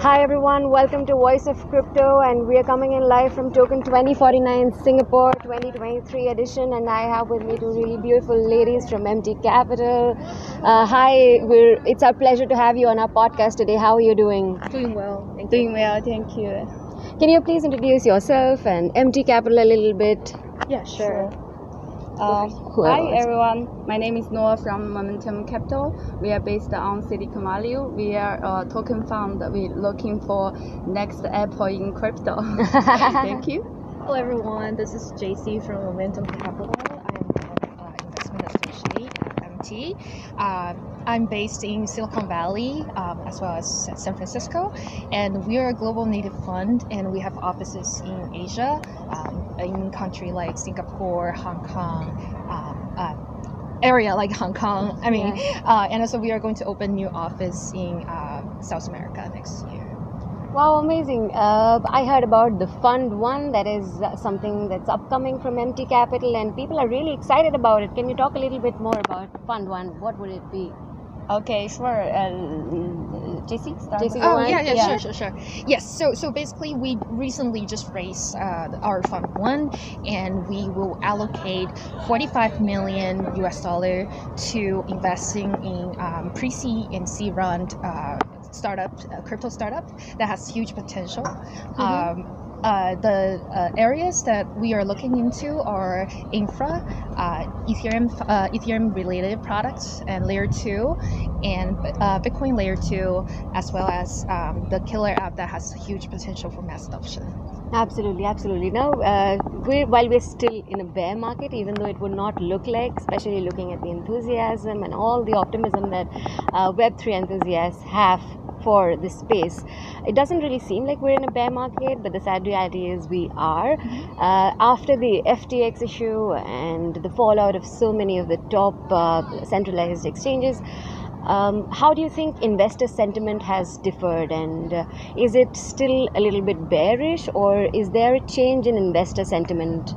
Hi everyone, welcome to Voice of Crypto, and we are coming in live from Token 2049 Singapore 2023 edition. And I have with me two really beautiful ladies from MT Capital. Uh, hi, we're, it's our pleasure to have you on our podcast today. How are you doing? Doing well. Thank Doing well, thank you. Can you please introduce yourself and MT Capital a little bit? Yeah, sure. Uh, hi everyone, my name is Nuo from Momentum Capital. We are based on Silicon Valley. We are a token fund. We're looking for next Apple in crypto. Thank you. Hello, everyone. This is JC from Momentum Capital. I'm an uh, investment associate Uh, I'm based in Silicon Valley um, as well as San Francisco, and we are a global native fund, and we have offices in Asia, um, in country like Singapore, Hong Kong. Um, uh, area like Hong Kong, I mean, uh, and also we are going to open new office in uh, South America next year. Wow, amazing. Uh, I heard about the Fund One, that is uh, something that's upcoming from MT Capital, and people are really excited about it. Can you talk a little bit more about Fund One? What would it be? Okay, sure. Uh, JC, start. JC, Oh yeah, yeah, Yeah. sure, sure, sure. Yes. So, so basically, we recently just raised uh, our fund one, and we will allocate 45 million US dollar to investing in um, pre-seed and seed round uh, startup, crypto startup that has huge potential. Um, uh, the uh, areas that we are looking into are infra, uh, Ethereum, uh, Ethereum related products, and layer two, and uh, Bitcoin layer two, as well as um, the killer app that has huge potential for mass adoption. Absolutely, absolutely. Now, uh, we're, while we're still in a bear market, even though it would not look like, especially looking at the enthusiasm and all the optimism that uh, Web3 enthusiasts have for this space, it doesn't really seem like we're in a bear market, but the sad reality is we are. Uh, after the FTX issue and the fallout of so many of the top uh, centralized exchanges, um, how do you think investor sentiment has differed, and uh, is it still a little bit bearish, or is there a change in investor sentiment?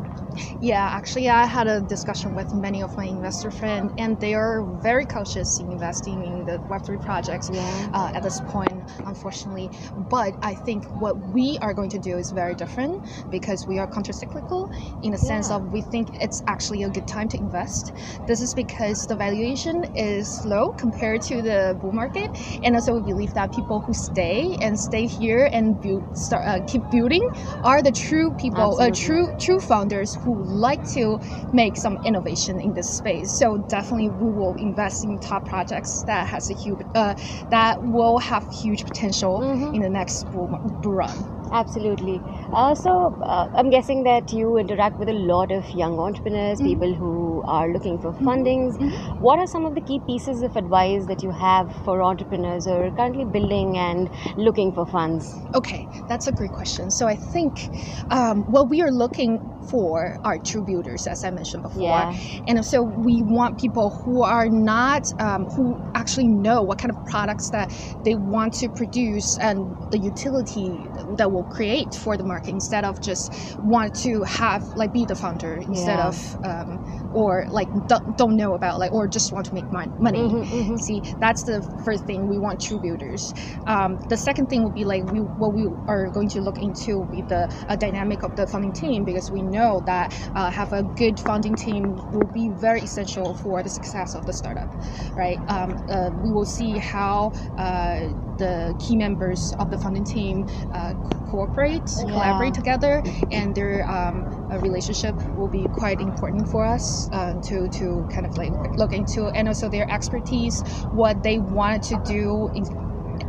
Yeah, actually, I had a discussion with many of my investor friends, and they are very cautious in investing in the Web3 projects Yeah. uh, at this point, unfortunately. But I think what we are going to do is very different because we are countercyclical in the sense Yeah. of we think it's actually a good time to invest. This is because the valuation is low compared to the bull market, and also we believe that people who stay and stay here and build, start, uh, keep building are the true people, uh, true true founders who like to make some innovation in this space. So definitely we will invest in top projects that has a huge uh, that will have huge potential Mhm. in the next bull, bull run. Absolutely. Uh, so, uh, I'm guessing that you interact with a lot of young entrepreneurs, Mhm. people who are looking for fundings. What are some of the key pieces of advice that you have for entrepreneurs who are currently building and looking for funds? Okay, that's a great question. So I think um, what we are looking for our true builders, as I mentioned before. Yeah. And so we want people who are not, um, who actually know what kind of products that they want to produce and the utility that will create for the market instead of just want to have, like, be the founder instead Yeah. of, um, or like, don't, don't know about, like, or just want to make mon- money. Mhm, mhm. See, that's the first thing. We want true builders. Um, the second thing would be like we what we are going to look into will be the uh, dynamic of the funding team because we know that uh, have a good founding team will be very essential for the success of the startup, right? Um, uh, we will see how uh, the key members of the funding team uh, cooperate, Yeah. collaborate together, and their um, uh, relationship will be quite important for us uh, to to kind of like look into, and also their expertise, what they wanted to do. In,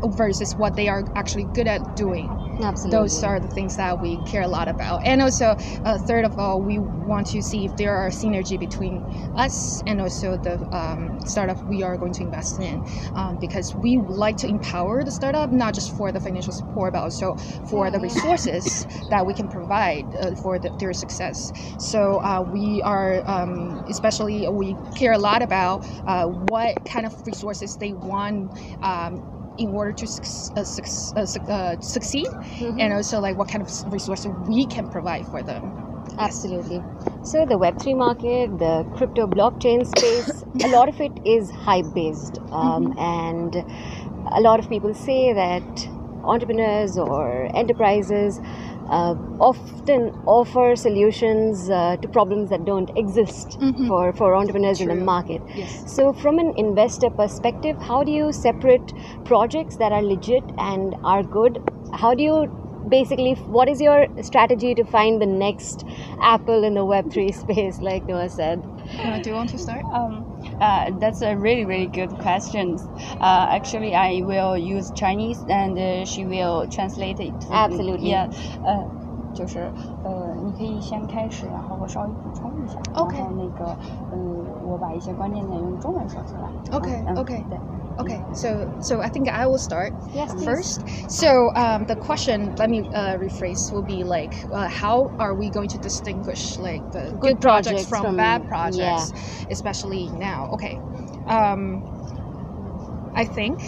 versus what they are actually good at doing Absolutely. those are the things that we care a lot about. And also uh, third of all we want to see if there are synergy between us and also the um, startup we are going to invest in. Um, because we like to empower the startup not just for the financial support but also for the resources that we can provide uh, for the, their success. So uh, we are um, especially we care a lot about uh, what kind of resources they want um, in order to suc- uh, suc- uh, uh, succeed Mhm. and also like what kind of resources we can provide for them Absolutely. So the Web3 market, the crypto blockchain space, a lot of it is hype based. Um, And a lot of people say that entrepreneurs or enterprises uh, often offer solutions uh, to problems that don't exist Mhm. for, for entrepreneurs in the market. Yes. So, from an investor perspective, how do you separate projects that are legit and are good? How do you basically, what is your strategy to find the next Apple in the Web3 space, like Nuo said? Uh, do you want to start? Um, uh, that's a really, really good question. Uh, actually, I will use Chinese and uh, she will translate it. to me. Absolutely. Yeah. 呃，就是呃，你可以先开始，然后我稍微补充一下。 OK 然后那个，嗯，我把一些关键点用中文说出来。 OK，嗯 OK 对。 Okay, so so I think I will start Yes, please. first. So um, the question, let me uh, rephrase, will be like, uh, how are we going to distinguish like the good, projects, projects from, from- bad projects, especially now? Okay, um, I think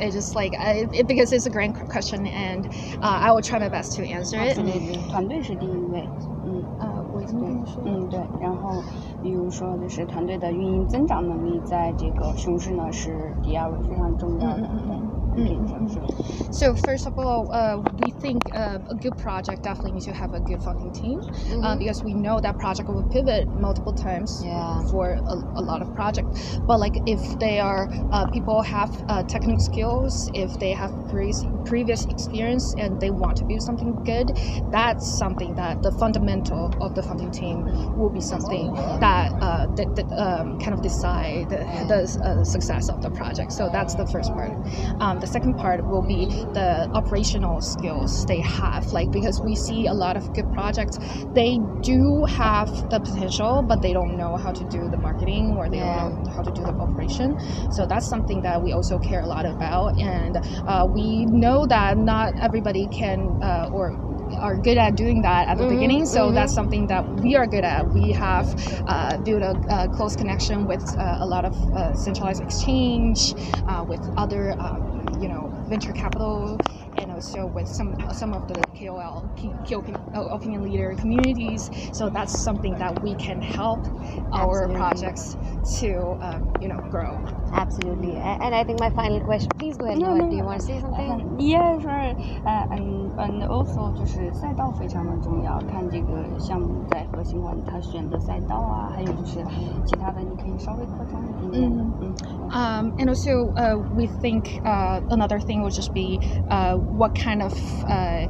it's just like I, it, because it's a grand question, and uh, I will try my best to answer it. Absolutely. 团队是第一位。嗯。呃，我已经跟你说了。嗯，对。然后，比如说，就是团队的运营增长能力，在这个熊市呢是第二位，非常重要的。嗯嗯嗯 Mm. So first of all, uh, we think uh, a good project definitely needs to have a good funding team mm-hmm. uh, because we know that project will pivot multiple times yeah. for a, a, lot of projects. But like if they are uh, people have uh, technical skills, if they have pre- previous experience and they want to build something good, that's something that the fundamental of the funding team will be something that uh, that, that um, kind of decide the, the success of the project. So that's the first part. Um, the second part will be the operational skills they have, like because we see a lot of good projects, they do have the potential, but they don't know how to do the marketing or they Yeah. don't know how to do the operation. So that's something that we also care a lot about, and uh, we know that not everybody can uh, or are good at doing that at the Mhm, beginning. So mhm. that's something that we are good at. We have uh, built a, a close connection with uh, a lot of uh, centralized exchange, uh, with other, um, you know, venture capital, and also with some some of the KOL, key, key opinion, uh, opinion leader communities. So that's something that we can help our Absolutely. projects to, um, you know, grow. Absolutely. A- And I think my final question, please go ahead, No, Noah. no, Do you no. want to say something? Um, yeah, sure. Uh, and and also 就是赛道非常的重要，看这个项目在核心化它选的赛道啊，还有就是其他的，你可以稍微扩张一点点。嗯嗯 Um, and also, uh, we think uh, another thing would just be uh, what kind of uh,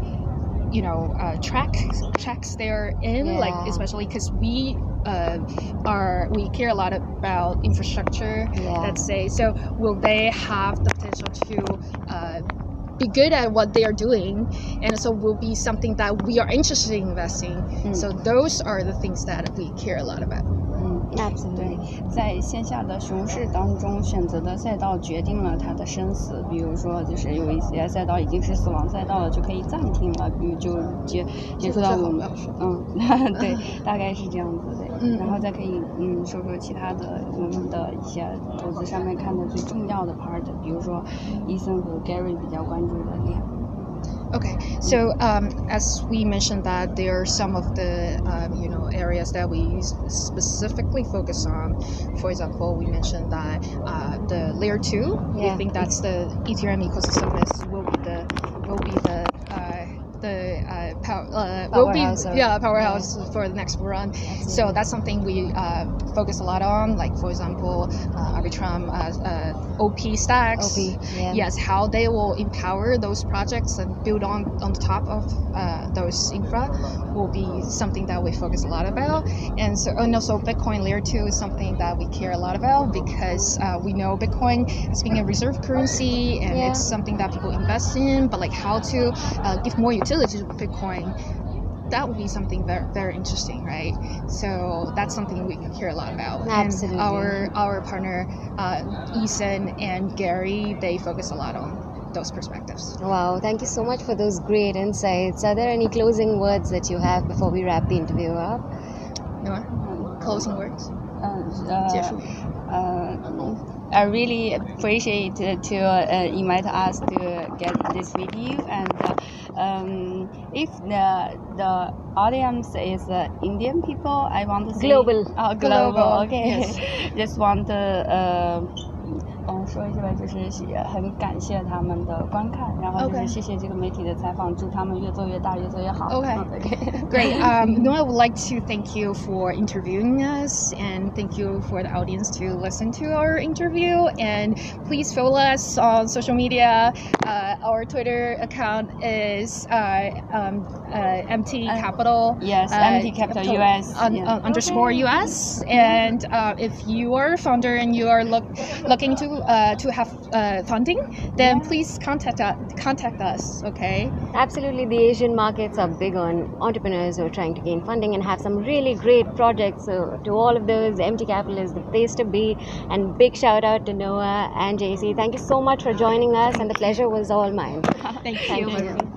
you know uh, track tracks they're in, like especially because we uh, are we care a lot about infrastructure. Yeah. Let's say, so will they have the potential to uh, be good at what they are doing, and so will be something that we are interested in investing. Mm. So those are the things that we care a lot about. 嗯。对在线下的熊市当中，选择的赛道决定了它的生死。比如说，就是有一些赛道已经是死亡赛道了，就可以暂停了，比如就接接触到我们，嗯，对，大概是这样子的。嗯然后再可以嗯说说其他的我们的一些投资上面看的最重要的 part，比如说伊森和 Gary 比较关注的点。Okay, so um, as we mentioned that there are some of the um, you know areas that we specifically focus on. For example, we mentioned that uh, the layer two. Yeah. We think that's the Ethereum ecosystem is will be the will be the uh, the uh, power, uh, will be Powerhouse yeah powerhouse for the next run. So that's something we uh, focus a lot on. Like for example, uh, Arbitrum uh, uh, OP stacks. OP, yeah. Yes, how they will empower those projects and build on on the top of uh, those infra will be something that we focus a lot about. And so, and also Bitcoin layer two is something that we care a lot about because uh, we know Bitcoin as being a reserve currency and Yeah. it's something that people invest in. But like how to uh, give more utility to Bitcoin that would be something very, very interesting, right? So that's something we hear a lot about. Absolutely. And our our partner, uh, Eason and Gary, they focus a lot on those perspectives. Wow, thank you so much for those great insights. Are there any closing words that you have before we wrap the interview up? No, closing words. Uh, uh, uh I really appreciate to uh, invite us to get this video and um, if the the audience is uh, Indian people, I want to say Global. Oh, global. Global, Okay. yes. Just want to uh, uh, 说一下，就是也很感谢他们的观看，然后就是 OK 谢谢这个媒体的采访，祝他们越做越大，越做越好。 OK 嗯 OK Great. Um, no, I would like to thank you for interviewing us and thank you for the audience to listen to our interview. And please follow us on social media. Uh, our Twitter account is uh, um, uh, MT Uh, Capital. Yes, uh, MT Capital capital, US. un- yeah. uh, underscore US. And uh, if you are a founder and you are look, looking to uh, to have uh, funding, then please contact us. Contact us. Okay. Absolutely, the Asian markets are big on entrepreneurs who are trying to gain funding and have some really great projects. So, to all of those, MT Capital is the place to be. And big shout out to Nuo and JC. Thank you so much for joining us, and the pleasure was all mine. Thank Thank you. you.